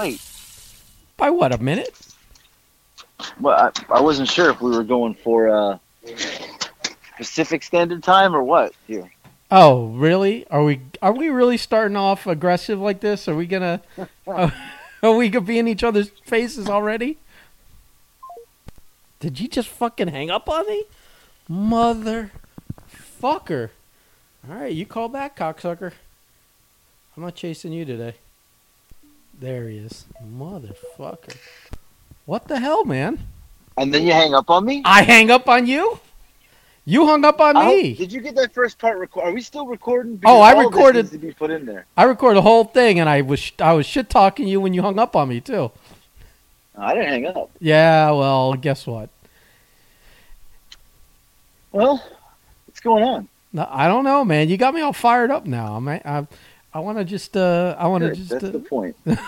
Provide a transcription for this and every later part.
late. By what, a minute? Well, I, I wasn't sure if we were going for uh, Pacific Standard Time or what here. Oh, really? Are we are we really starting off aggressive like this? Are we gonna are, are we gonna be in each other's faces already? Did you just fucking hang up on me? Mother fucker. Alright, you call back, cocksucker. I'm not chasing you today. There he is. Motherfucker. What the hell, man? And then you hang up on me? I hang up on you? You hung up on I hope- me. did you get that first part recorded? Are we still recording? Oh, I all this recorded- to be put in there. I recorded the whole thing, and I was I was shit talking you when you hung up on me too. I didn't hang up. Yeah, well, guess what? Well, what's going on? No, I don't know, man. You got me all fired up now. I'm, I, I want to just, uh, I want to Good, just. That's Uh, the point.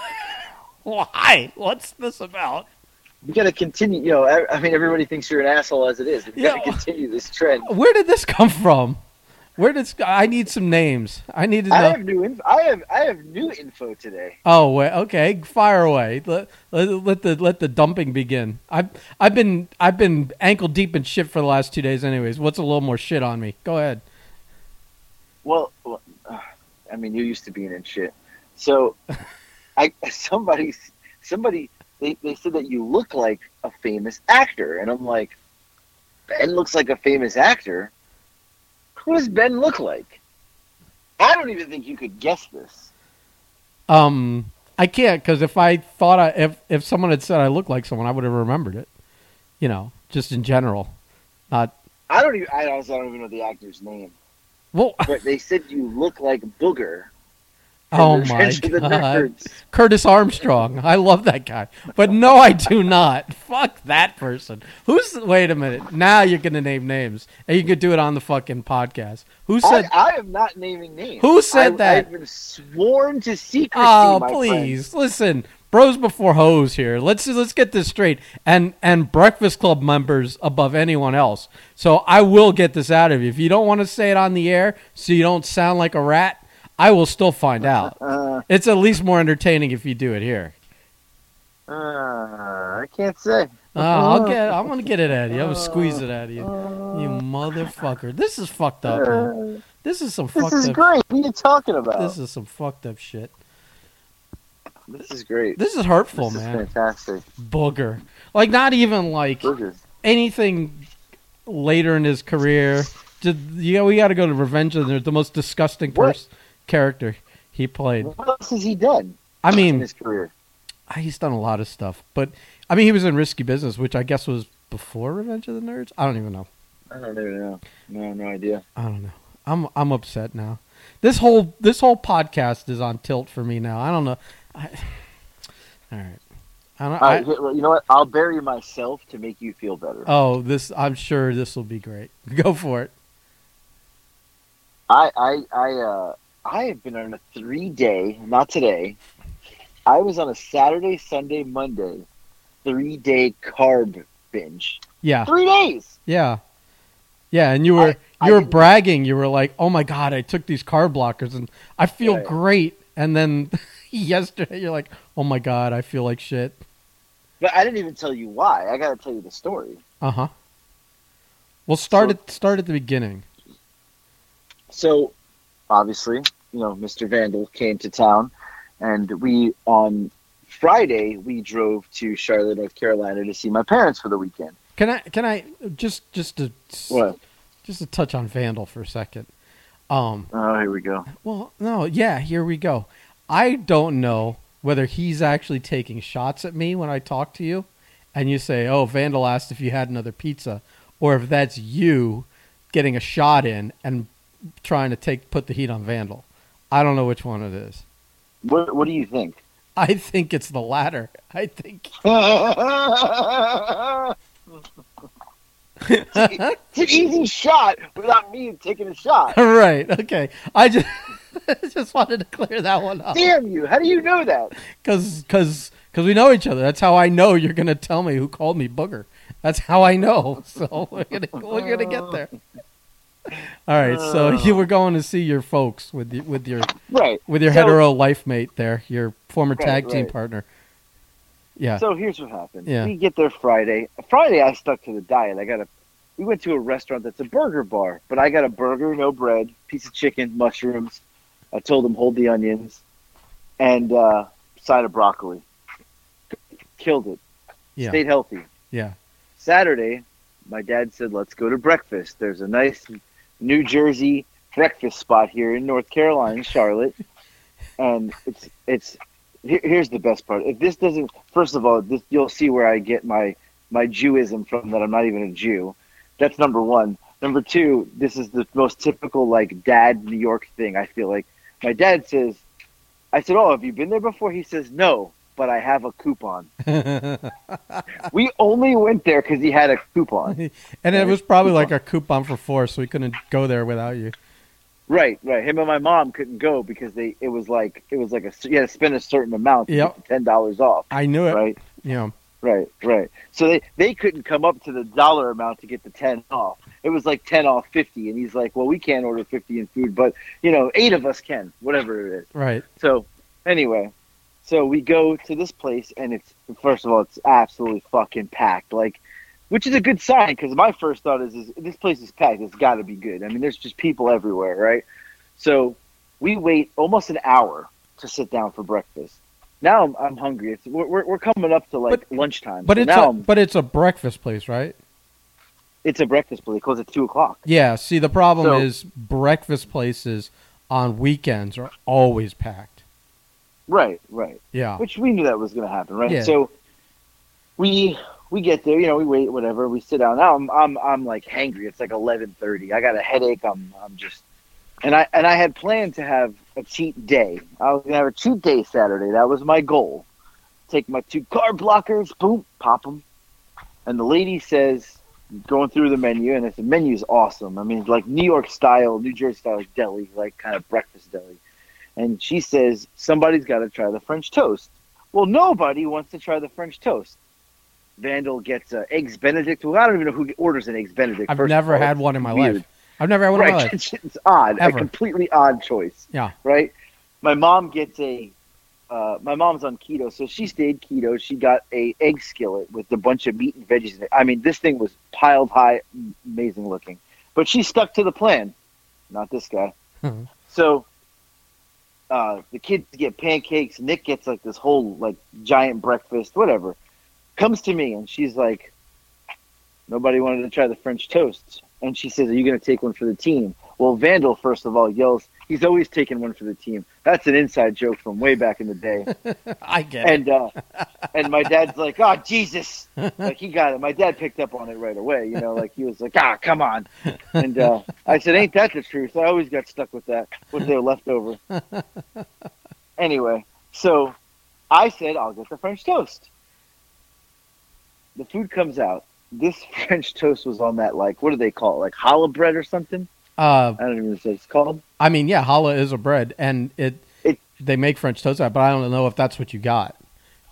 why? What's this about? We got to continue. You know, I, I mean, everybody thinks you're an asshole as it is. We got to continue this trend. Where did this come from? Where did I need some names? I need to Know. I have new. Inf- I have. I have new info today. Oh, wait, okay. Fire away. Let, let, let the let the dumping begin. I've I've been I've been ankle deep in shit for the last two days. Anyways, what's a little more shit on me? Go ahead. Well, I mean, you're used to being in shit. So, I somebody somebody they, they said that you look like a famous actor, and I'm like, Ben looks like a famous actor. Who does Ben look like? I don't even think you could guess this. Um, I can't because if I thought I if if someone had said I look like someone, I would have remembered it. You know, just in general. Not I don't even. I honestly don't even know the actor's name. Well. But they said you look like Booger. Oh my Revenge of the god, Curtis Armstrong. I love that guy, but no, I do not. Fuck that person. Who's? Wait a minute. Now you're gonna name names, and you could do it on the fucking podcast. Who said? I, I am not naming names. Who said I, that? I've been sworn to secrecy. Oh, my please listen, bros before hoes here. Let's let's get this straight. And and Breakfast Club members above anyone else. So I will get this out of you. If you don't want to say it on the air, so you don't sound like a rat, I will still find out. Uh, It's at least more entertaining if you do it here. uh, I can't say. Uh, I'll get. I'm gonna get it out of you. I'm gonna squeeze it out of you. You motherfucker. This is fucked up. Man. Uh, This is some this fucked is up. great. What are you talking about? This is some fucked up shit. This is great. This is hurtful, This is man. fantastic. Booger. Like not even like Burgers. anything later in his career. Did, you know, we got to go to Revenge of the Nerds, the most disgusting pers- character he played. What else has he done I in mean, his career? Ah, he's done a lot of stuff, but I mean, he was in Risky Business, which I guess was before Revenge of the Nerds. I don't even know. I don't even know. No, no idea. I don't know. I'm I'm upset now. This whole this whole podcast is on tilt for me now. I don't know. I, all right. I don't. I, right, you know what? I'll bury myself to make you feel better. oh, this. I'm sure this will be great. Go for it. I I I uh I have been on a three day, not today. I was on a Saturday, Sunday, Monday, three day carb binge. Yeah. Three days. Yeah. Yeah, and you were I- you were bragging. You were like, "Oh my god, I took these carb blockers and I feel Right. great." And then yesterday you're like, "Oh my god, I feel like shit." But I didn't even tell you why. I gotta tell you the story. Uh-huh. Well, start So- at start at the beginning. So obviously, you know, Mr. Vandal came to town and we on Friday we drove to Charlotte, North Carolina to see my parents for the weekend. Can I can I just just to What? just to touch on Vandal for a second. Um, Oh, here we go. well, no, yeah, here we go. I don't know whether he's actually taking shots at me when I talk to you and you say, "Oh, Vandal asked if you had another pizza," or if that's you getting a shot in and trying to take put the heat on Vandal. I don't know which one it is. What what do you think? I think it's the latter. I think it's an easy shot without me taking a shot. right. Okay. I just just wanted to clear that one up Damn you! How do you know that? because because we know each other. That's how I know you're gonna tell me who called me booger. That's how I know. So we're gonna we're gonna get there. All right. So uh. you were going to see your folks with the, with your Right. with your So- hetero life mate there, your former Right, tag team right. partner. Yeah. So here's what happened. Yeah. We get there Friday. Friday, I stuck to the diet. I got a. We went to a restaurant that's a burger bar, but I got a burger, no bread, piece of chicken, mushrooms. I told them hold the onions, and uh, side of broccoli. Killed it. yeah. Stayed healthy. Yeah. Saturday, my dad said, "Let's go to breakfast." There's a nice New Jersey breakfast spot here in North Carolina, Charlotte, and it's it's. Here, here's the best part. If this doesn't, first of all, this you'll see where I get my my Jewism from. That I'm not even a Jew. That's number one. Number two, this is the most typical like dad New York thing. I feel like my dad says, "I said, oh, have you been there before?" He says, "No." But I have a coupon. We only went there because he had a coupon. and it was probably like a coupon for four, so we couldn't go there without you. Right, right. Him and my mom couldn't go because they it was like it was like a you had to spend a certain amount to Yep. get ten dollars off. I knew it. Right, know. Right, right. So they they couldn't come up to the dollar amount to get the ten off. It was like ten off fifty, and he's like, "Well, we can't order fifty in food, but you know, eight of us can, whatever it is." Right. So anyway, so we go to this place, and it's first of all, it's absolutely fucking packed. Like, which is a good sign because my first thought is, is this place is packed. It's got to be good. I mean, there's just people everywhere, right? So we wait almost an hour to sit down for breakfast. Now I'm, I'm hungry. It's we're, we're we're coming up to like lunchtime. But So it's now a, I'm- but it's a breakfast place, right? it's a breakfast place. It closes at two o'clock. Yeah. See, the problem So- is breakfast places on weekends are always packed. Right, right. Yeah. which we knew that was going to happen, right? Yeah. So we we get there, you know, we wait, whatever. We sit down. Now I'm I'm I'm like hangry. It's like eleven thirty. I got a headache. I'm I'm just, and I and I had planned to have a cheat day. I was gonna have a cheat day Saturday. That was my goal. Take my two carb blockers, boom, pop them. And the lady says, going through the menu, and the menu's awesome. I mean, like New York style, New Jersey style deli, like kind of breakfast deli. And she says, somebody's got to try the French toast. Well, nobody wants to try the French toast. Vandal gets uh, eggs Benedict. Well, I don't even know who orders an eggs Benedict. I've never had one in my life. I've never had one Right, life. it's odd, Ever. a completely odd choice. Yeah. Right. My mom gets a. Uh, my mom's on keto, so she stayed keto. She got a egg skillet with a bunch of meat and veggies in it. I mean, this thing was piled high, amazing looking. But she stuck to the plan. Not this guy. Mhm. So uh, the kids get pancakes. Nick gets like this whole like giant breakfast, whatever. Comes to me and she's like, nobody wanted to try the French toast. And she says, "Are you going to take one for the team?" Well, Vandal first of all yells, "He's always taking one for the team." That's an inside joke from way back in the day. I get it. and uh, and my dad's like, "Oh Jesus!" Like he got it. My dad picked up on it right away. You know, like he was like, "Ah, come on." And uh, I said, "Ain't that the truth?" I always got stuck with that. With their leftover. anyway, so I said, "I'll get the French toast." The food comes out. This French toast was on that like what do they call it? Like challah bread or something? Uh, I don't even know what it's called. I mean, yeah, challah is a bread, and it, It- they make French toast out, but I don't know if that's what you got.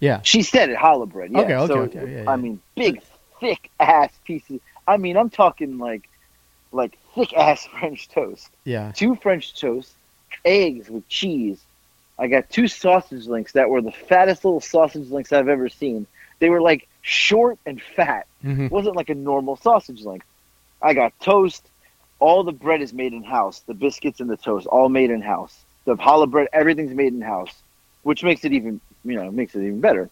Yeah. She said it challah bread. Yeah. Okay, okay, so, okay, yeah, yeah. I mean, big, thick ass pieces. I mean, I'm talking like, like thick ass French toast. Yeah. Two French toast, eggs with cheese. I got two sausage links that were the fattest little sausage links I've ever seen. They were like short and fat. hmm It wasn't like a normal sausage link. I got toast. All the bread is made in house. The biscuits and the toast, all made in house. The challah bread, everything's made in house, which makes it even, you know, makes it even better.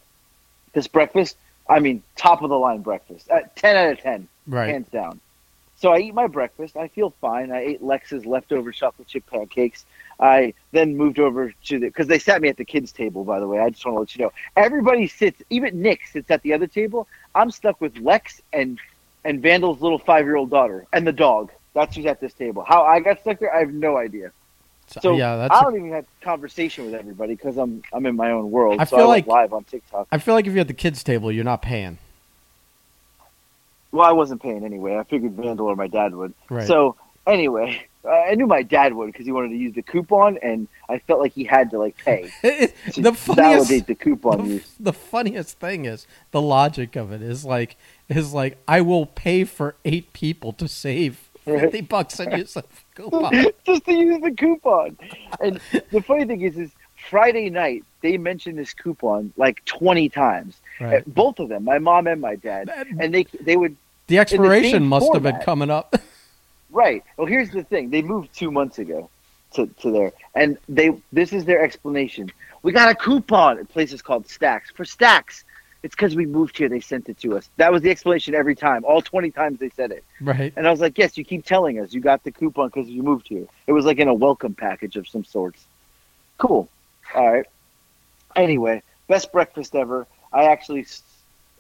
This breakfast, I mean, top of the line breakfast. At ten out of ten, Right. hands down. So I eat my breakfast. I feel fine. I ate Lex's leftover chocolate chip pancakes. I then moved over to the because they sat me at the kids' table. By the way, I just want to let you know everybody sits. Even Nick sits at the other table. I'm stuck with Lex and and Vandal's little five year old daughter and the dog. That's who's at this table. How I got stuck there, I have no idea. So yeah, that's. I don't even have conversation with everybody because I'm I'm in my own world. I so feel I like- live on TikTok. I feel like if you're at the kids' table, you're not paying. Well, I wasn't paying anyway. I figured Vandal or my dad would. Right. So anyway, I knew my dad would because he wanted to use the coupon, and I felt like he had to like pay to the funniest. validate the coupon the, use. the funniest thing is the logic of it is like is like I will pay for eight people to save fifty bucks and use a coupon. just to use the coupon. And the funny thing is, is Friday night they mentioned this coupon like 20 times. Right. Both of them, my mom and my dad, and they they would The expiration must have been coming up. Right. Well, here's the thing. They moved two months ago to, to there, and they this is their explanation. We got a coupon. at places called Stacks for Stacks. It's because we moved here. They sent it to us. That was the explanation every time. All twenty times they said it, right. and I was like, "Yes, you keep telling us you got the coupon because you moved here." It was like in a welcome package of some sorts. Cool. All right. Anyway, best breakfast ever. I actually,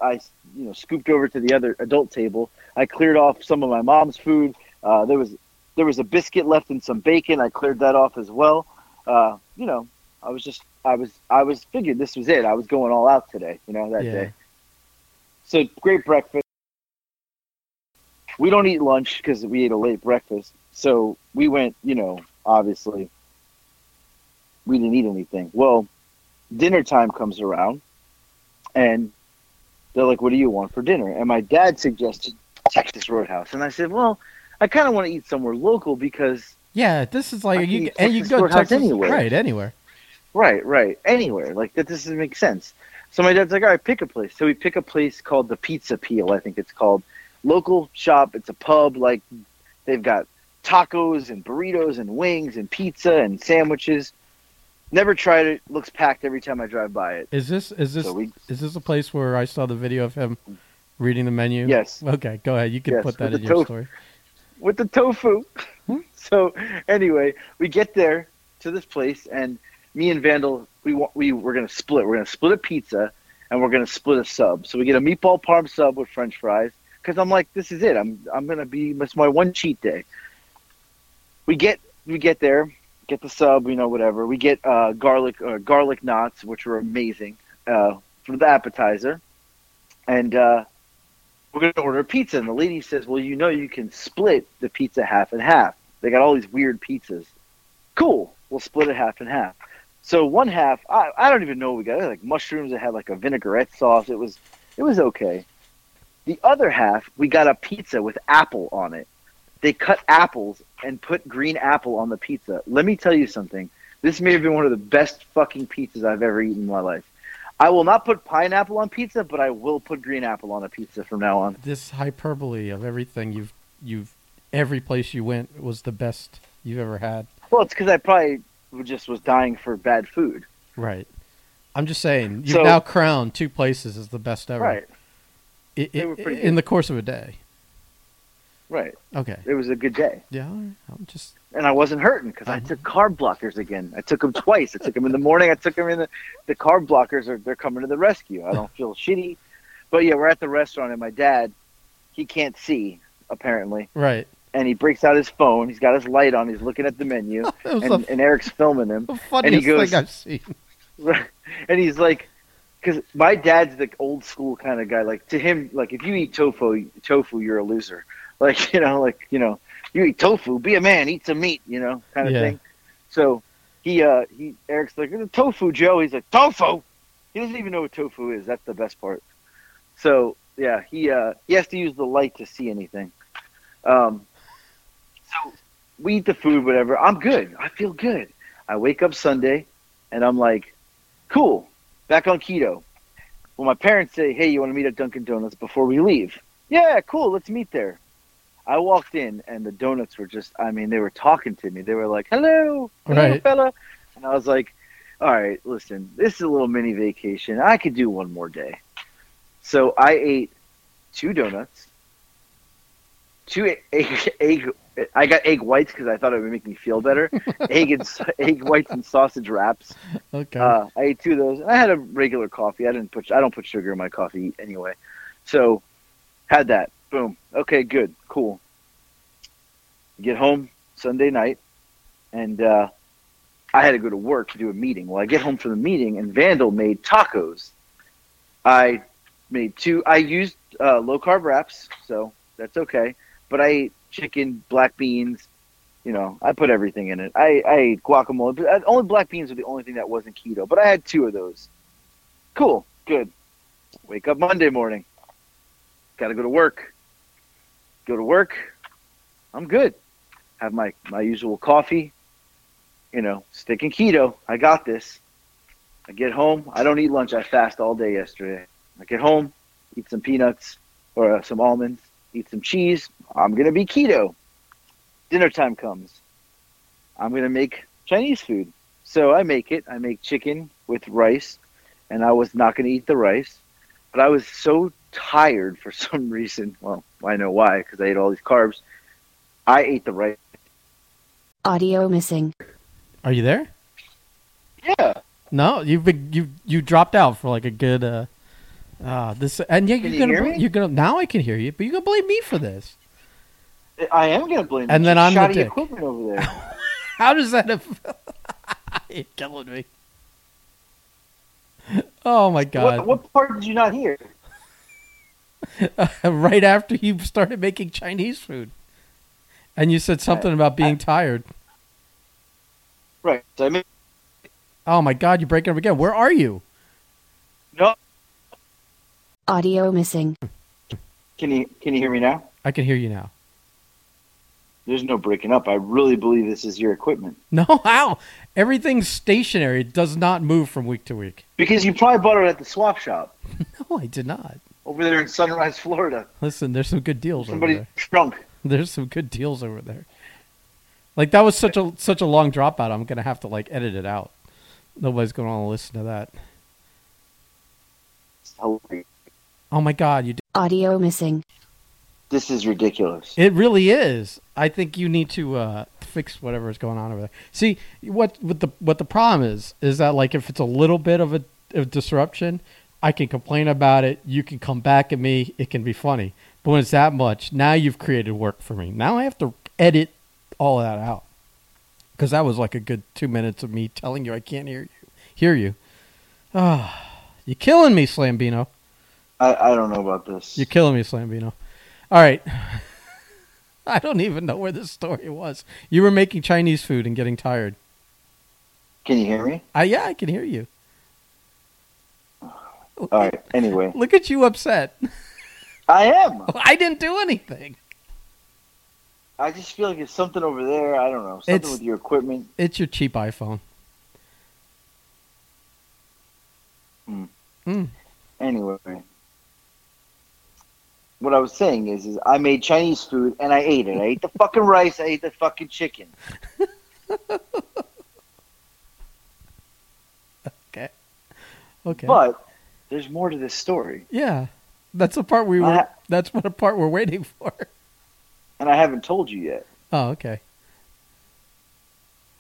I you know scooped over to the other adult table. I cleared off some of my mom's food. Uh, there was there was a biscuit left and some bacon. I cleared that off as well. Uh, you know, I was just I was I was figured this was it. I was going all out today. You know that Yeah. day. So great breakfast. We don't eat lunch because we ate a late breakfast. So we went. You know, obviously, we didn't eat anything. Well, dinner time comes around, and they're like, "What do you want for dinner?" And my dad suggested Texas Roadhouse, and I said, "Well, I kind of want to eat somewhere local because Yeah, this is like you and you go Texas anywhere. right anywhere. Right, right. Anywhere. Like that doesn't make sense. So my dad's like, all right, pick a place. So we pick a place called the Pizza Peel, I think it's called. Local shop, it's a pub, like they've got tacos and burritos and wings and pizza and sandwiches. Never tried it. Looks packed every time I drive by it. Is this is this So we is this a place where I saw the video of him reading the menu? Yes. Okay, go ahead. You can Yes, put that in your tofu. story. with the tofu. Hmm. so anyway, we get there to this place, and me and Vandal, we want we we're gonna split. We're gonna split a pizza, and we're gonna split a sub. So we get a meatball parm sub with French fries, because I'm like, this is it. I'm I'm gonna be it's my one cheat day. We get we get there, get the sub, you know, whatever. We get uh, garlic uh, garlic knots, which were amazing uh, for the appetizer, and. Uh, we're to order pizza. And the lady says, well, you know, you can split the pizza half and half. They got all these weird pizzas. Cool. We'll split it half and half. So one half, I, I don't even know what we got. Like mushrooms. It had like a vinaigrette sauce. It was, it was okay. The other half, we got a pizza with apple on it. They cut apples and put green apple on the pizza. Let me tell you something. This may have been one of the best fucking pizzas I've ever eaten in my life. I will not put pineapple on pizza, but I will put green apple on a pizza from now on. This hyperbole of everything you've you've every place you went was the best you've ever had. Well, it's because I probably just was dying for bad food. Right. I'm just saying you've So- now crowned two places as the best ever. Right, I- They were pretty in good. the course of a day. Right. Okay. It was a good day, Yeah. I'm just and I wasn't hurting because I Uh-huh. took carb blockers again. I took them twice. I took them in the morning. I took them in the the carb blockers are they're coming to the rescue. I don't feel shitty, but yeah, we're at the restaurant, and my dad, he can't see apparently, right. and he breaks out his phone. He's got his light on. He's looking at the menu, and, the, and Eric's filming him. the funniest goes- thing I've seen. and he's like, because my dad's the old school kind of guy. Like to him, like if you eat tofu, tofu, you're a loser. Like you know, like you know, you eat tofu, be a man, eat some meat, you know, kind of Yeah. thing. So he, uh, he, Eric's like tofu, Joe. He's like tofu. He doesn't even know what tofu is. That's the best part. So yeah, he, uh, he has to use the light to see anything. Um, so we eat the food, whatever. I'm good. I feel good. I wake up Sunday, and I'm like, cool, back on keto. Well, my parents say, hey, you want to meet at Dunkin' Donuts before we leave? Yeah, cool, let's meet there. I walked in, and the donuts were just, I mean, they were talking to me. They were like, hello, hello, Right. fella. And I was like, all right, listen, this is a little mini vacation. I could do one more day. So I ate two donuts, two egg, egg I got egg whites because I thought it would make me feel better. egg and egg whites and sausage wraps. Okay. Uh, I ate two of those. I had a regular coffee. I didn't put I don't put sugar in my coffee anyway. So had that. Boom. Okay, good, cool. Get home Sunday night, and uh, I had to go to work to do a meeting. Well, I get home from the meeting, and Vandal made tacos. I made two. I used uh, low carb wraps, so that's okay. But I ate chicken, black beans. You know, I put everything in it. I, I ate guacamole. Uh, only black beans were the only thing that wasn't keto. But I had two of those. Cool, good. Wake up Monday morning. Got to go to work. Go to work. I'm good. Have my my usual coffee. You know, sticking keto. I got this. I get home. I don't eat lunch. I fast all day yesterday. I get home, eat some peanuts or uh, some almonds, eat some cheese. I'm gonna be keto. Dinner time comes. I'm gonna make Chinese food. So I make it. I make chicken with rice, and I was not gonna eat the rice, but I was so tired for some reason. Well, I know why because I ate all these carbs. I ate the right. Audio missing. Are you there? Yeah. No, you've been you you dropped out for like a good uh uh this and yeah you're you gonna hear me? you're gonna now I can hear you, but you're gonna blame me for this. I am gonna blame. And you. then I'm the shoddy dick. equipment over there. How does that? Have... you're killing me. Oh my god! what, what part did you not hear? right after you started making Chinese food, and you said something about being tired. Right. I made Oh my god! You're breaking up again. Where are you? no. Audio missing. Can you can you hear me now? I can hear you now. There's no breaking up. I really believe this is your equipment No, how? Everything's stationary. It does not move from week to week. because you probably bought it at the swap shop No, I did not. Over there in Sunrise, Florida. Listen, there's some good deals over Somebody there. trunk. There's some good deals over there. Like that was such a such a long dropout. I'm gonna have to like edit it out. Nobody's gonna want to listen to that. Oh my god, you! Did. Audio missing. This is ridiculous. It really is. I think you need to uh, fix whatever is going on over there. See what what the what the problem is is that like if it's a little bit of a of disruption, I can complain about it. You can come back at me. It can be funny. But when it's that much, now you've created work for me. Now I have to edit all that out because that was like a good two minutes of me telling you I can't hear you. Hear you. Ah, you're killing me, Slambino. I, I don't know about this. You're killing me, Slambino. All right. I don't even know where this story was. You were making Chinese food and getting tired. Can you hear me? I yeah, I can hear you. All right. Anyway, Look at you upset. I am. I didn't do anything. I just feel like it's something over there. I don't know. Something It's- with your equipment. It's your cheap iPhone. Hmm. Mm. Anyway, what I was saying is, is I made Chinese food and I ate it. I ate the fucking rice. I ate the fucking chicken. Okay. Okay. But there's more to this story, yeah. That's the part we were I- that's what the part we're waiting for. and I haven't told you yet. Oh, okay.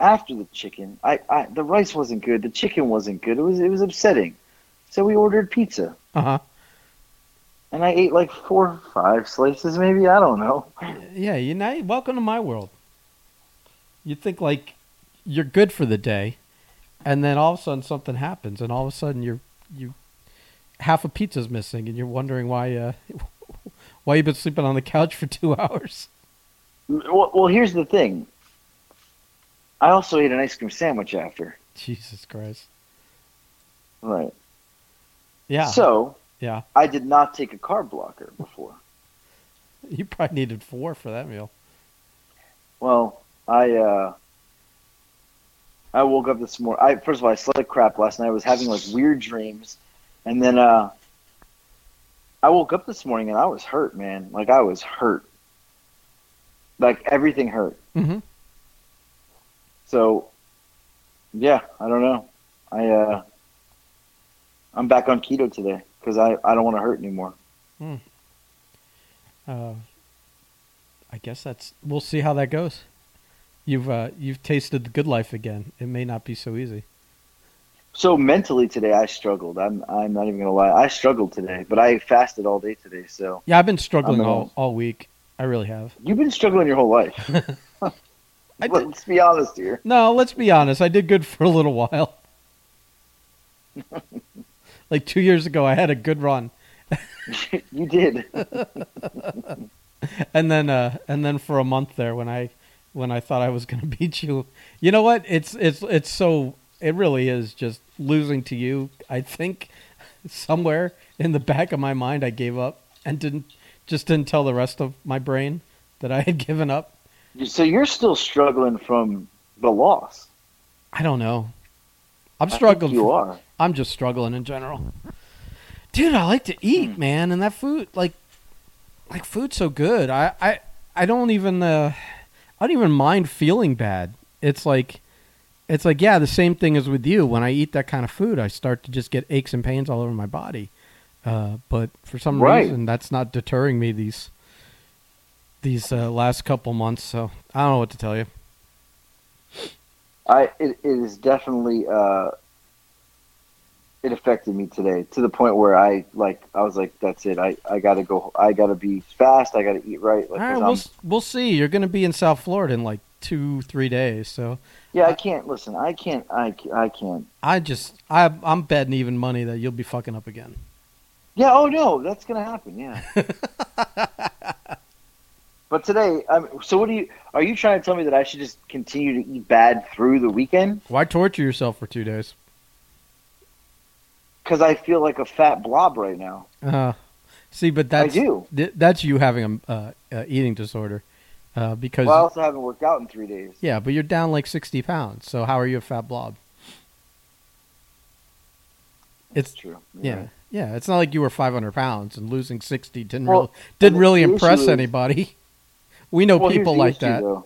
After the chicken, I, I the rice wasn't good. The chicken wasn't good. It was it was upsetting. So we ordered pizza, Uh-huh. and I ate like four, or five slices, maybe. I don't know. Yeah, you know, welcome to my world. You think like you're good for the day, and then all of a sudden something happens, and all of a sudden you're you half a pizza's missing, and you're wondering why uh, why you've been sleeping on the couch for two hours. Well, well, here's the thing. I also ate an ice cream sandwich after. Jesus Christ! Right. Yeah, So yeah. I did not take a carb blocker before. You probably needed four for that meal. Well, I uh I woke up this morning. I first of all I slept like crap last night. I was having like weird dreams, and then uh I woke up this morning and I was hurt, man. Like I was hurt. Like everything hurt. Mm-hmm. So yeah, I don't know. I uh I'm back on keto today because I I don't want to hurt anymore. Uh, I guess that's. We'll see how that goes. You've uh, you've tasted the good life again. It may not be so easy. So mentally today I struggled. I'm I'm not even gonna lie. I struggled today, but I fasted all day today. So Yeah, I've been struggling all, all week. I really have. you've been struggling your whole life. I did, Let's be honest here. no, let's be honest. I did good for a little while. like two years ago, I had a good run, you did. and then uh, and then for a month there, when I when I thought I was going to beat you, you know what? It's it's it's so it really is just losing to you. I think somewhere in the back of my mind, I gave up and didn't just didn't tell the rest of my brain that I had given up. So you're still struggling from the loss. I don't know. I'm struggling. you are. I'm just struggling in general. Dude, I like to eat, Hmm. man, and that food, like, like food's so good. I, I, I don't even, uh, I don't even mind feeling bad. It's like, it's like, yeah, the same thing as with you. When I eat that kind of food, I start to just get aches and pains all over my body. Uh, but for some Right. reason, that's not deterring me these, these uh, last couple months. So I don't know what to tell you. I it, it is definitely uh, it affected me today to the point where I like I was like that's it I, I gotta go I gotta be fast I gotta eat right like All right, we'll I'm- we'll see. You're going to be in South Florida in like two, three days. So yeah I can't listen I can't I, I can't I just I I'm betting even money that you'll be fucking up again. yeah oh no that's gonna happen yeah but today um, so what do you are you trying to tell me that I should just continue to eat bad through the weekend Why torture yourself for two days? because I feel like a fat blob right now Uh, see, but that's I do th- that's you having a uh, uh, eating disorder. Uh, because well I also haven't worked out in three days yeah, but you're down like sixty pounds. So how are you a fat blob? That's It's true You're yeah, right. yeah. It's not like you were five hundred pounds and losing sixty didn't Well, really didn't really impress is- anybody. We know Well, people like issue, that. though.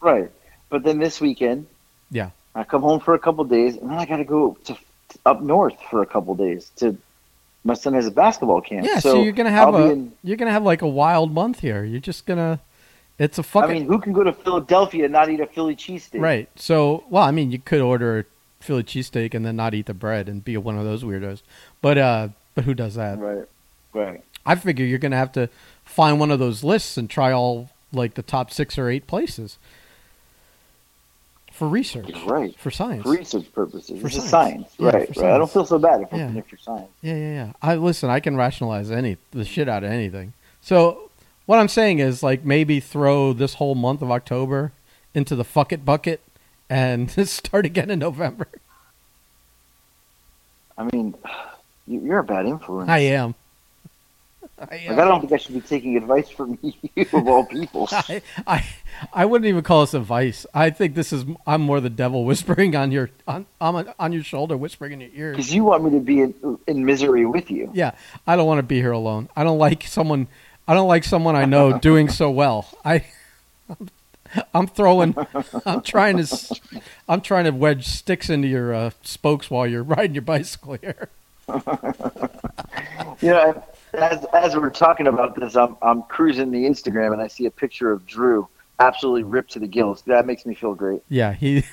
Right. But then this weekend, Yeah. I come home for a couple days, and then I got to go to up north for a couple days. To my son has a basketball camp. Yeah, so, you're gonna have I'll a in- you're gonna have like a wild month here. You're just gonna it's a fucking I mean, who can go to Philadelphia and not eat a Philly cheesesteak? Right. So, well, I mean, you could order a Philly cheesesteak and then not eat the bread and be one of those weirdos. But uh, but who does that? Right. Right. I figure you're gonna have to find one of those lists and try all like the top six or eight places for research, Right. for science. For research purposes. For science. science. Yeah, right. for Right. I don't feel so bad if I'm Yeah. for science. Yeah, yeah, yeah. I listen. I can rationalize any the shit out of anything. So what I'm saying is like maybe throw this whole month of October into the fuck it bucket and start again in November. I mean, you- you're a bad influence. I am. I Like. I don't think I should be taking advice from you of all people. I, I I wouldn't even call this advice. I think this is I'm more the devil whispering on your on on, on your shoulder, whispering in your ears. Because you want me to be in, in misery with you. Yeah, I don't want to be here alone. I don't like someone. I don't like someone I know doing so well. I. I'm throwing. I'm trying to. I'm trying to wedge sticks into your uh, spokes while you're riding your bicycle here. You know, as as we're talking about this, I'm I'm cruising the Instagram and I see a picture of Drew absolutely ripped to the gills. That makes me feel great. Yeah, he.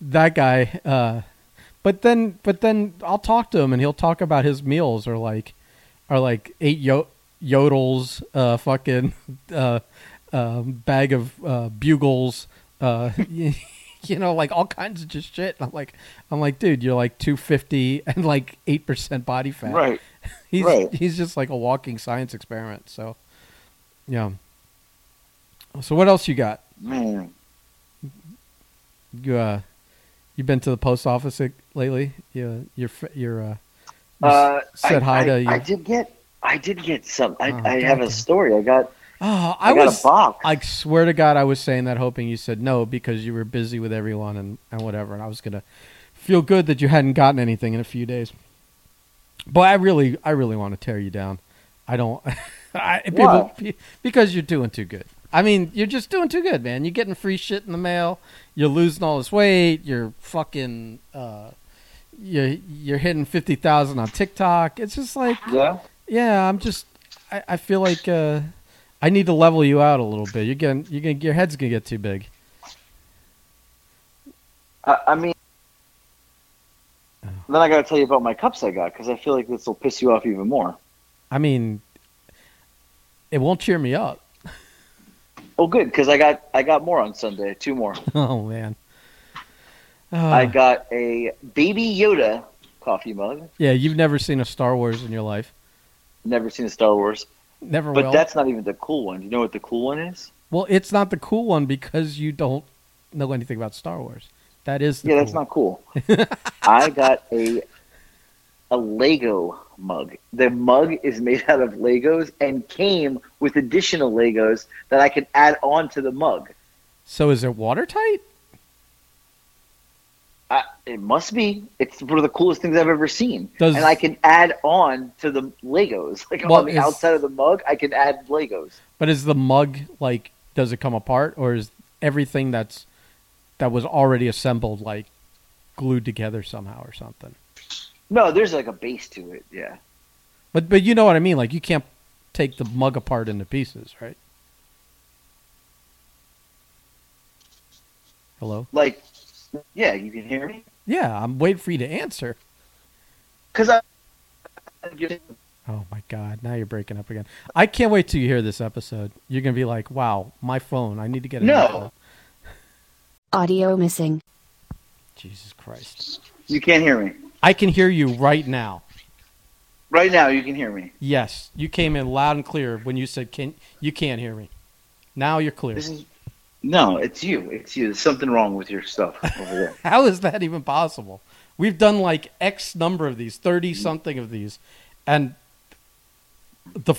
That guy. Uh, but then, but then I'll talk to him and he'll talk about his meals or like, are like eight yo- yodels, uh, fucking, uh, uh, bag of uh, bugles, uh, you know, like all kinds of just shit. And I'm like, I'm like, dude, you're like 250 and like eight percent body fat. Right. He's right. he's just like a walking science experiment. So, yeah. So what else you got? Man. You uh, you been to the post office uh, lately? You you're you're uh, you Uh, said I, hi I, to you. I did get I did get some. I, Oh, I have a story. I got oh, I, I, got was. a box. I swear to God, I was saying that hoping you said no because you were busy with everyone and, and whatever, and I was gonna feel good that you hadn't gotten anything in a few days. But I really, I really want to tear you down. I don't. I, people, because you're doing too good. I mean, you're just doing too good, man. You're getting free shit in the mail. You're losing all this weight. You're fucking. Uh, you're you're hitting fifty thousand on TikTok. It's just like, yeah. Yeah, I'm just. I, I feel like uh, I need to level you out a little bit. You're getting. You're gonna. Your head's gonna get too big. I, I mean. Oh. Then I got to tell you about my cups I got because I feel like this will piss you off even more. I mean, it won't cheer me up. Oh, good because I got I got more on Sunday. Two more. Oh man. Uh, I got a Baby Yoda coffee mug. yeah, you've never seen a Star Wars in your life. Never seen a Star Wars, Never but will. that's not even the cool one. You know what the cool one is? Well, it's not the cool one because you don't know anything about Star Wars. That is the yeah, cool that's not cool. I got a a Lego mug. The mug is made out of Legos and came with additional Legos that I could add on to the mug. So is it watertight? I, it must be. It's one of the coolest things I've ever seen. Does- and I can add on to the Legos. Like Well, on the is- outside of the mug, I can add Legos. But is the mug like? Does it come apart, or is everything that's that was already assembled like glued together somehow or something? No, there's like a base to it. Yeah. But but you know what I mean. Like you can't take the mug apart into pieces, right? Hello. Like, yeah, you can hear me Yeah, I'm waiting for you to answer. because I. Oh my god, now you're breaking up again. I can't wait till you hear this episode. You're gonna be like, "Wow, my phone! I need to get a new No. Audio missing. Jesus Christ! You can't hear me I can hear you right now. right now. You can hear me. Yes, you came in loud and clear when you said, "Can you can't hear me?" Now you're clear. This is no, it's you. It's you. There's something wrong with your stuff over there. How is that even possible? We've done like X number of these, thirty something of these, and the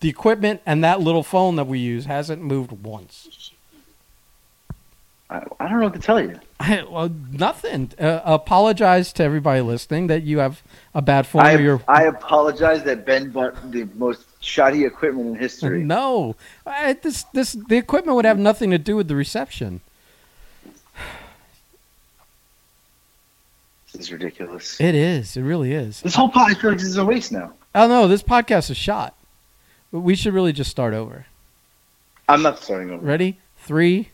the equipment and that little phone that we use hasn't moved once. I, I don't know what to tell you. I, well, nothing. Uh, apologize to everybody listening that you have a bad phone. I, or you're, I apologize that Ben bought the most shoddy equipment in history. no, I, this this the equipment would have nothing to do with the reception. This is ridiculous. It is. It really is. This whole podcast is a waste now. Oh no, this podcast is shot. We should really just start over. I'm not starting over. Ready? Three,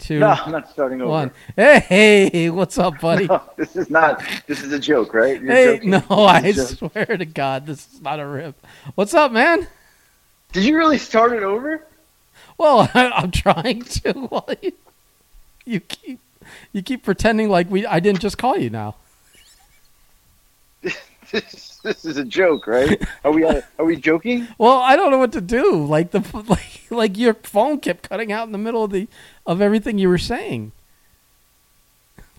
two, No, I'm not starting over. one. Hey, hey, what's up, buddy? No, this is not. This is a joke, right? You're hey, joking. no, I joke. swear to God, this is not a rip. What's up, man? Did you really start it over? Well, I'm trying to. While you, you keep you keep pretending like we I didn't just call you now. This, this is a joke, right? Are we? Are we joking? Well, I don't know what to do. Like the like like your phone kept cutting out in the middle of the of everything you were saying.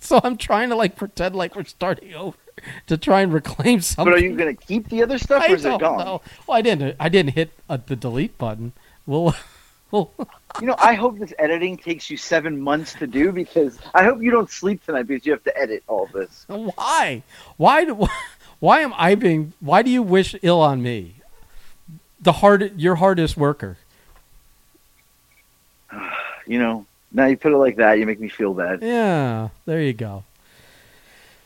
So I'm trying to like pretend like we're starting over to try and reclaim something. But are you going to keep the other stuff, I or is don't it gone? know. Well, I didn't. I didn't hit uh, the delete button. Well, well, You know, I hope this editing takes you seven months to do because I hope you don't sleep tonight because you have to edit all this. why? Why? Do, why am I being? Why do you wish ill on me? The hard, your hardest worker. You know, now you put it like that, you make me feel bad. Yeah, there you go.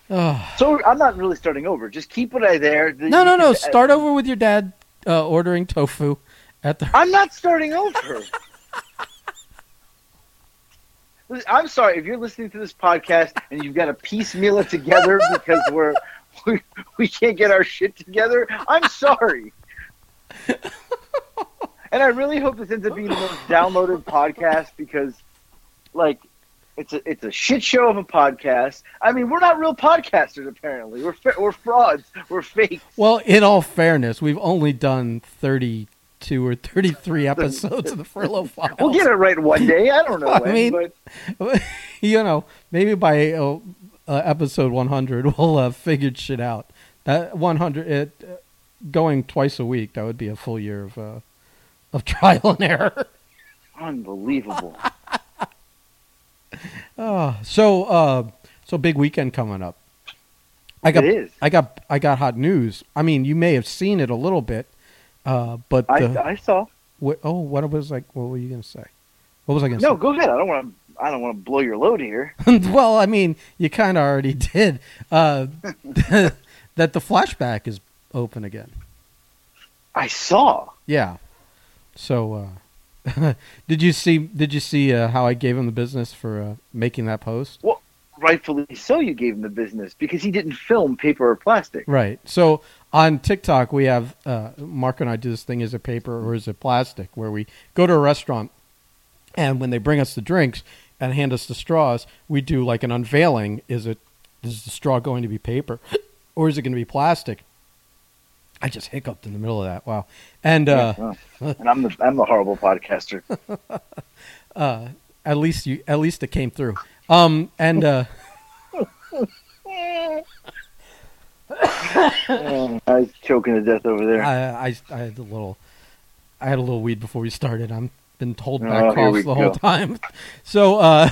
Oh. So I'm not really starting over. Just keep what I there. No, no, no. Start over with your dad uh, ordering tofu at the. I'm not starting over. I'm sorry if you're listening to this podcast and you've got to piecemeal it together because we're we, we can't get our shit together. I'm sorry. and I really hope this ends up being the most downloaded podcast because, like, it's a it's a shit show of a podcast. I mean, we're not real podcasters. Apparently, we're we're frauds. We're fake. Well, in all fairness, we've only done thirty-two or thirty-three episodes of the Furlough Files. We'll get it right one day. I don't know I when, mean- but you know, maybe by uh, uh, episode 100, we'll have figured shit out. That 100, it uh, going twice a week, that would be a full year of uh, of trial and error. unbelievable. Oh, so uh, so big weekend coming up. I got It is. I got I got hot news. I mean, you may have seen it a little bit, uh, but I the, I saw. what, oh, what was like? What were you gonna say? What was I gonna No, go ahead. I don't want to. I don't want to blow your load here. well, I mean, you kind of already did. Uh, that the flashback is open again. I saw. Yeah. So, uh, did you see? Did you see uh, how I gave him the business for uh, making that post? Well, rightfully so. You gave him the business because he didn't film paper or plastic. Right. So on TikTok, we have uh, Mark and I do this thing: is it paper or is it plastic? Where we go to a restaurant, and when they bring us the drinks and hand us the straws, we do like an unveiling: is it is the straw going to be paper, or is it going to be plastic? I just hiccuped in the middle of that. Wow. And uh, Oh. and I'm the I'm the horrible podcaster. uh, at least you at least it came through. Um, and uh, Oh, I was choking to death over there. I, I I had a little I had a little weed before we started. I've been told Oh, back we coughs the whole time. So uh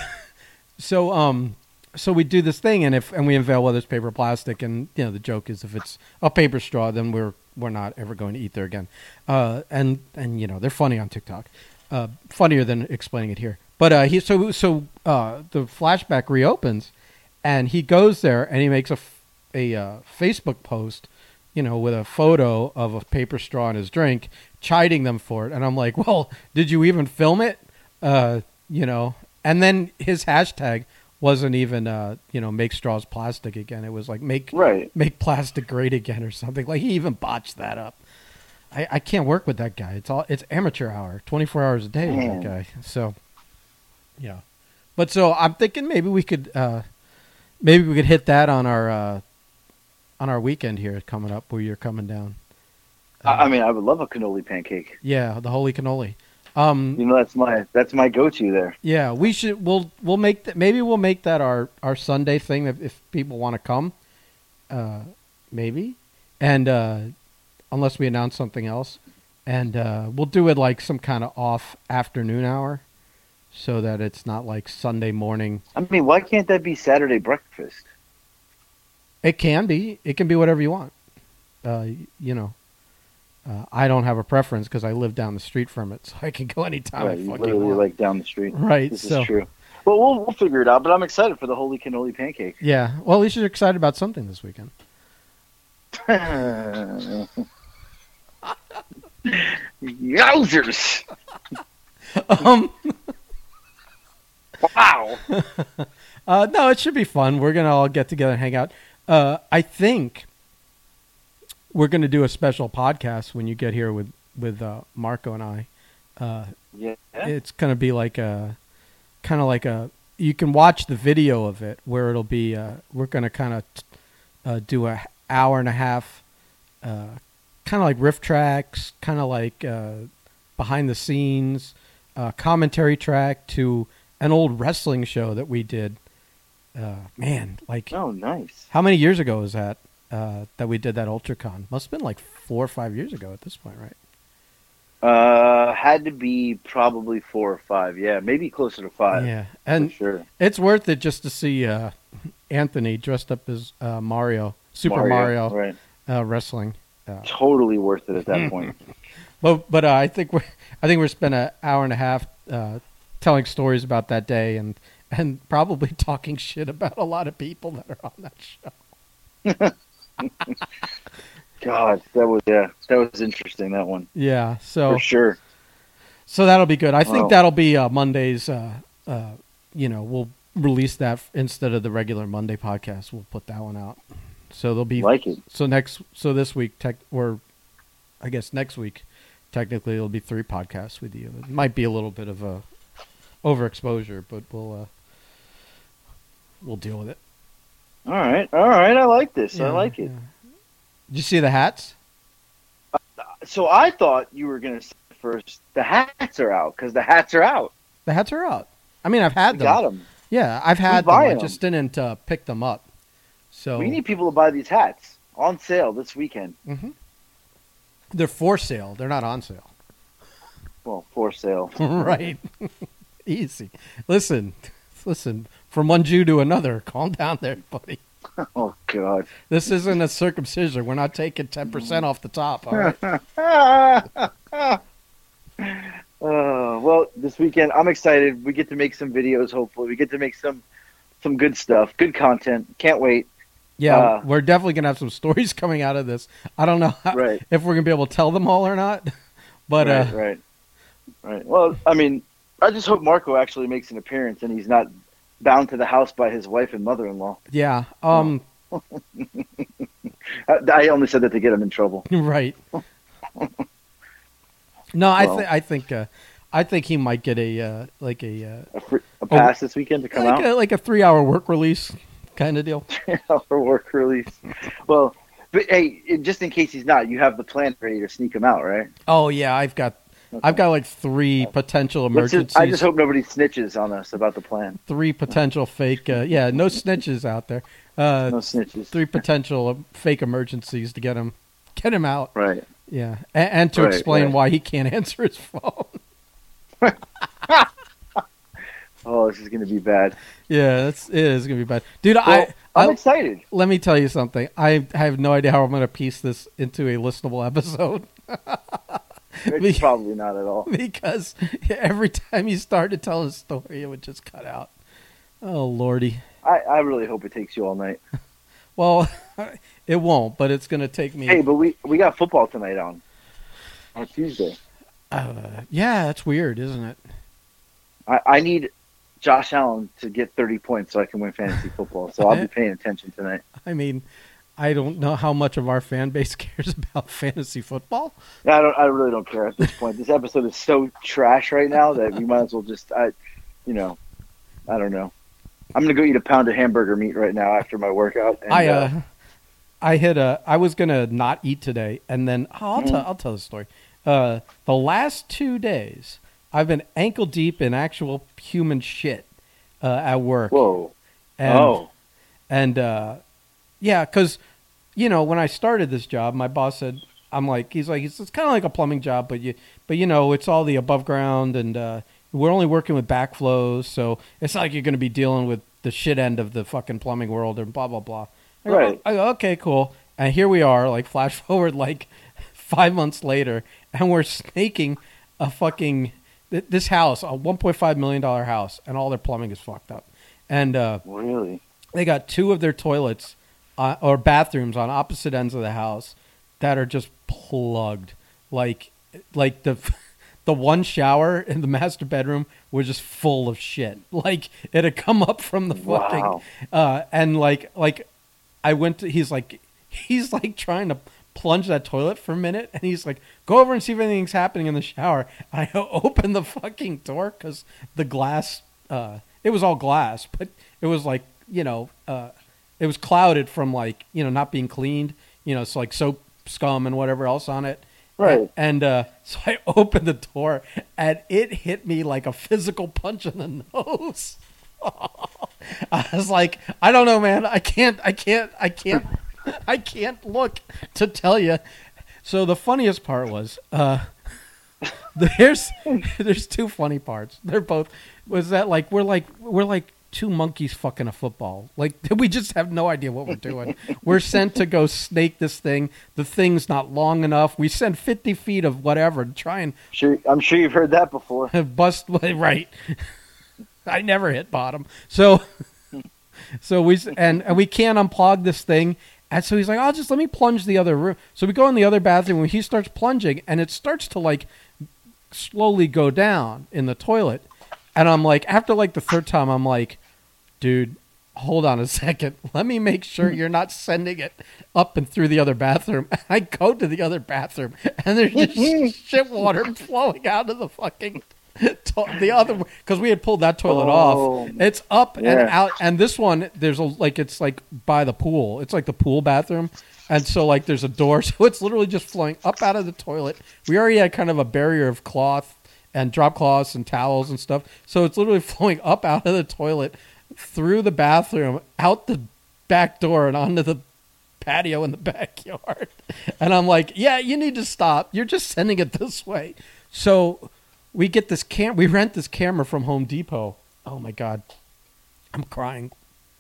so um so we do this thing, and if and we unveil whether it's paper or plastic, and you know the joke is if it's a paper straw, then we're we're not ever going to eat there again. Uh, and and you know they're funny on TikTok, uh, funnier than explaining it here. But uh, he so so uh, the flashback reopens, and he goes there and he makes a uh, Facebook post, you know, with a photo of a paper straw in his drink, chiding them for it. And I'm like, well, did you even film it? Uh, you know, and then his hashtag wasn't even uh, you know make straws plastic again. It was like make Right. make plastic great again or something. Like he even botched that up. I, I can't work with that guy. It's all it's amateur hour, twenty four hours a day with Man. that guy. So yeah. But so I'm thinking maybe we could uh maybe we could hit that on our uh on our weekend here coming up where you're coming down. I, I mean, I would love a cannoli pancake. Yeah, the holy cannoli. Um You know, that's my that's my go-to there. Yeah, we should. We'll we'll make that. Maybe we'll make that our our Sunday thing if, if people want to come. Uh, maybe, and uh, unless we announce something else, and uh, we'll do it like some kind of off afternoon hour, so that it's not like Sunday morning. I mean, why can't that be Saturday breakfast? It can be. It can be whatever you want. Uh, you know. Uh, I don't have a preference because I live down the street from it, so I can go anytime right, I fucking literally want. like down the street. right. This so is true. Well, we'll we'll figure it out. But I'm excited for the holy cannoli pancake. yeah. Well, at least you're excited about something this weekend. Yowzers! Um. Wow. Uh, no, it should be fun. We're gonna all get together and hang out. Uh, I think we're gonna do a special podcast when you get here with with uh, Marco and I. Uh, Yeah. it's gonna be like a kind of like a. You can watch the video of it where it'll be. Uh, we're gonna kind of uh, do a hour and a half, uh, kind of like RiffTrax, kind of like uh, behind the scenes uh, commentary track to an old wrestling show that we did. Uh, man, like Oh, nice. how many years ago was that uh, that we did that UltraCon? Must have been like four or five years ago at this point, right? Uh, had to be probably four or five. Yeah, maybe closer to five. yeah, and sure. it's worth it just to see uh, Anthony dressed up as uh, Mario, Super Mario, Right. uh, wrestling. Uh, Totally worth it at that point. but but uh, I think we're I think we're spent an hour and a half uh, telling stories about that day and and probably talking shit about a lot of people that are on that show. God, that was yeah, that was interesting. That one Yeah, so for sure. so that'll be good. I think Wow. that'll be uh, Mondays. Uh, uh, you know, we'll release that instead of the regular Monday podcast. We'll put that one out. So there'll be Like it. so next so this week tech or I guess next week technically it'll be three podcasts with you. It might be a little bit of a overexposure, but we'll uh, we'll deal with it. All right, all right. I like this. I like it. yeah. Did you see the hats? So I thought you were gonna say first the hats are out because the hats are out. The hats are out. I mean, I've had We them. got them. Yeah, I've had them. I just didn't uh, pick them up. So We need people to buy these hats on sale this weekend. Mm-hmm. they're for sale. They're not on sale. Well, for sale. right. Easy. Listen, listen. From one Jew to another. Calm down there, buddy. Oh God. This isn't a circumcision. We're not taking ten percent off the top. All right. uh, well, this weekend I'm excited. We get to make some videos. Hopefully, we get to make some some good stuff, good content. Can't wait. Yeah, Uh, we're definitely gonna have some stories coming out of this. I don't know how, Right. if we're gonna be able to tell them all or not, but right, uh, right, right. Well, I mean, I just hope Marco actually makes an appearance and he's not bound to the house by his wife and mother-in-law. yeah. Um, I, I only said that to get him in trouble. right. No, I think I think uh, I think he might get a uh, like a uh, A, free, a pass this weekend to come like out a, like a three hour work release kind of deal. for work release. Well, but hey, just in case he's not, you have the plan ready to sneak him out, right? Oh yeah, I've got I've got like three potential emergencies. just- I just hope nobody snitches on us about the plan. three potential fake. Uh, yeah, no snitches out there. Uh, No snitches. Three potential fake emergencies to get him get him out. Right. Yeah, and, and to Right, explain right. why he can't answer his phone. Oh, this is going to be bad. Yeah, that's it is gonna be bad, dude. Well, I, I'm I excited. let me tell you something. I have no idea how I'm gonna piece this into a listenable episode It's probably not at all. because every time you start to tell a story, it would just cut out. Oh lordy. I, I really hope it takes you all night. Well, it won't, but it's gonna take me. Hey, but we we got football tonight on on Tuesday. Uh, yeah, that's weird, isn't it? I, I need Josh Allen to get 30 points so I can win fantasy football. So I'll be paying attention tonight. I mean, I don't know how much of our fan base cares about fantasy football. I don't. I really don't care at this point. This episode is so trash right now that we might as well just. I, you know, I don't know. I'm gonna go eat a pound of hamburger meat right now after my workout. And, I uh, I hit a. I was gonna not eat today, and then oh, I'll tell. I'll tell the story. Uh, the last two days, I've been ankle deep in actual human shit uh, at work. whoa. And, oh. and uh, yeah, because you know when I started this job, my boss said, "I'm like, he's like, it's, it's kind of like a plumbing job, but you, but you know, it's all the above ground, and uh, we're only working with backflows, so it's not like you're going to be dealing with the shit end of the fucking plumbing world and blah blah blah." I go, Right. I go, okay, cool. And here we are, like flash forward, like five months later, and we're snaking a fucking this house, a 1.5 million dollar house, and all their plumbing is fucked up, and. uh Really? they got two of their toilets uh, or bathrooms on opposite ends of the house that are just plugged. Like like the the one shower in the master bedroom was just full of shit. Like it had come up from the fucking Wow. uh and like like i went to he's like he's like trying to plunge that toilet for a minute and he's like go over and see if anything's happening in the shower. I open the fucking door because the glass uh it was all glass but it was like you know uh it was clouded from like you know not being cleaned you know it's like soap scum and whatever else on it Right. and uh so i opened the door and it hit me like a physical punch in the nose I was like, I don't know, man. I can't, I can't, I can't, I can't look to tell you. So the funniest part was, uh, there's, there's two funny parts. They're both, was that like, we're like, we're like two monkeys fucking a football. Like we just have no idea what we're doing. we're sent to go snake this thing. The thing's not long enough. We send 50 feet of whatever to try and Sure. I'm sure you've heard that before. bust right. I never hit bottom. So so we and, and we can't unplug this thing. And so he's like, "I'll "Oh, just let me plunge the other room." So we go in the other bathroom and he starts plunging and it starts to like slowly go down in the toilet. And I'm like, after like the third time, I'm like, dude, hold on a second. Let me make sure you're not sending it up and through the other bathroom. I go to the other bathroom and there's just shit water flowing out of the fucking to- the other because we had pulled that toilet Oh. off. It's up and out, and this one there's a like it's like by the pool. It's like the pool bathroom, and so like there's a door, so it's literally just flowing up out of the toilet. We already had kind of a barrier of cloth and drop cloths and towels and stuff, so it's literally flowing up out of the toilet through the bathroom, out the back door, and onto the patio in the backyard. And I'm like, yeah, you need to stop. You're just sending it this way. So we get this cam. We rent this camera from Home Depot. Oh my god, I'm crying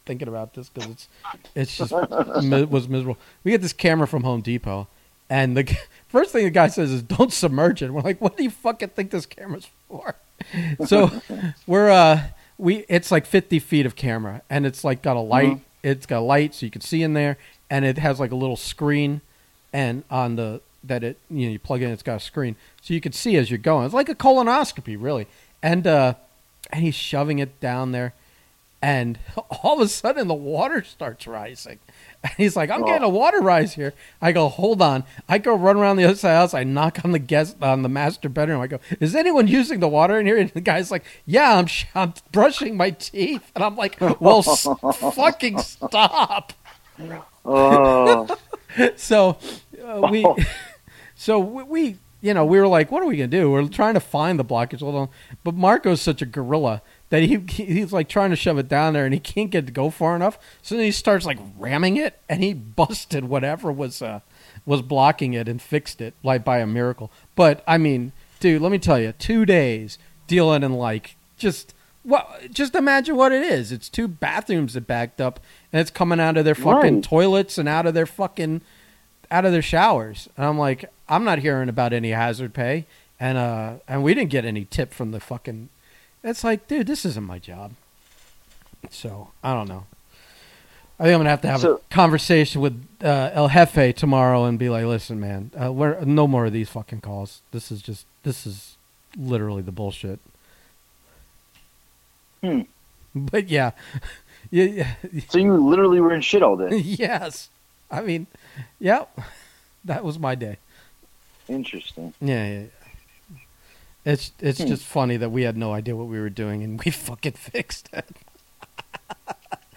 thinking about this because it's it's just mi- was miserable. We get this camera from Home Depot, and the first thing the guy says is, "Don't submerge it." We're like, "What do you fucking think this camera's for?" So we're uh we it's like 50 feet of camera, and it's like got a light. It's got a light so you can see in there, and it has like a little screen, and on the that it you know you plug in, it's got a screen so you can see as you're going. It's like a colonoscopy, really. And uh, and he's shoving it down there, and all of a sudden the water starts rising. And he's like, "I'm Oh. getting a water rise here." I go, "Hold on!" I go run around the other side of the house. I knock on the guest on the master bedroom. I go, "Is anyone using the water in here?" And the guy's like, "Yeah, I'm sh- I'm brushing my teeth." And I'm like, "Well, s- fucking stop!" Oh, so uh, we so we, we you know we were like what are we gonna do we're trying to find the blockage hold on but marco's such a gorilla that he he's like trying to shove it down there and he can't get to go far enough so then he starts like ramming it and he busted whatever was uh was blocking it and fixed it like by a miracle but i mean dude let me tell you two days dealing in like just Well, just imagine what it is. It's two bathrooms that backed up, and it's coming out of their fucking Right. toilets and out of their fucking out of their showers. And I'm like, I'm not hearing about any hazard pay, and uh, and we didn't get any tip from the fucking. It's like, dude, this isn't my job. So I don't know. I think I'm gonna have to have So- a conversation with uh, El Jefe tomorrow and be like, listen, man, uh, we're, no more of these fucking calls. This is just this is literally the bullshit. Hmm. But yeah, yeah, So you literally were in shit all day. yes. I mean, yep. That was my day. Interesting. Yeah, yeah. yeah. It's it's Hmm. just funny that we had no idea what we were doing and we fucking fixed it.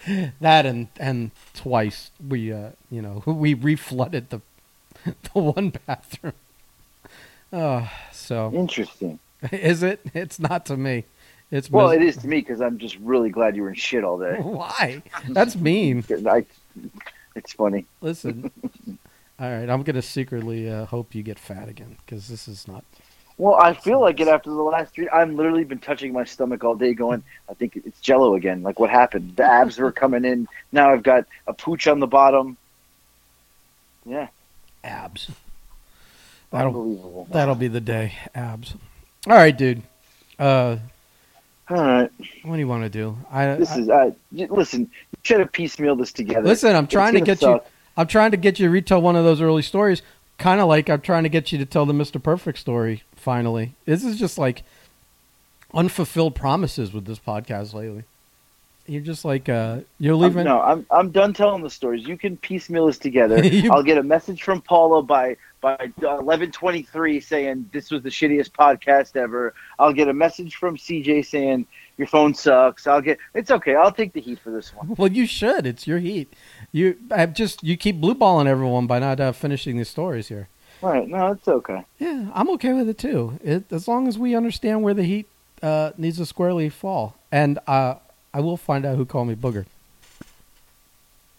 that and and twice we uh you know we reflooded the the one bathroom. Oh, so Interesting. is it? It's not to me. It's Well, mis- it is to me because I'm just really glad you were in shit all day. Why? That's mean. I, it's funny. Listen. All right, I'm gonna secretly uh, hope you get fat again because this is not. Well, I feel like it after the last three. I've literally been touching my stomach all day, going, "I think it's Jello again." Like what happened? The abs were coming in. Now I've got a pooch on the bottom. Yeah, abs. That'll unbelievable. that'll be the day. Abs. All right, dude. Uh, All right, what do you want to do? I, this I- is. Y- listen, you try to piecemeal this together. listen. I'm trying to get suck. you. I'm trying to get you to retell one of those early stories. Kind of like I'm trying to get you to tell the Mr. Perfect story. Finally, this is just like unfulfilled promises with this podcast lately. You're just like uh, you're I'm- leaving. no, I'm I'm done telling the stories. You can piecemeal this together. You- I'll get a message from Paula by by eleven twenty three saying this was the shittiest podcast ever. I'll get a message from CJ saying your phone sucks. I'll get it's okay. I'll take the heat for this one. Well, you should. It's your heat. You I just you keep blue balling everyone by not uh, finishing these stories here. Right. no, it's okay. Yeah, I'm okay with it too. It, as long as we understand where the heat uh, needs to squarely fall, and uh, I will find out who called me booger.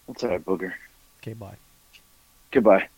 It's all right, booger. Okay, bye. Goodbye.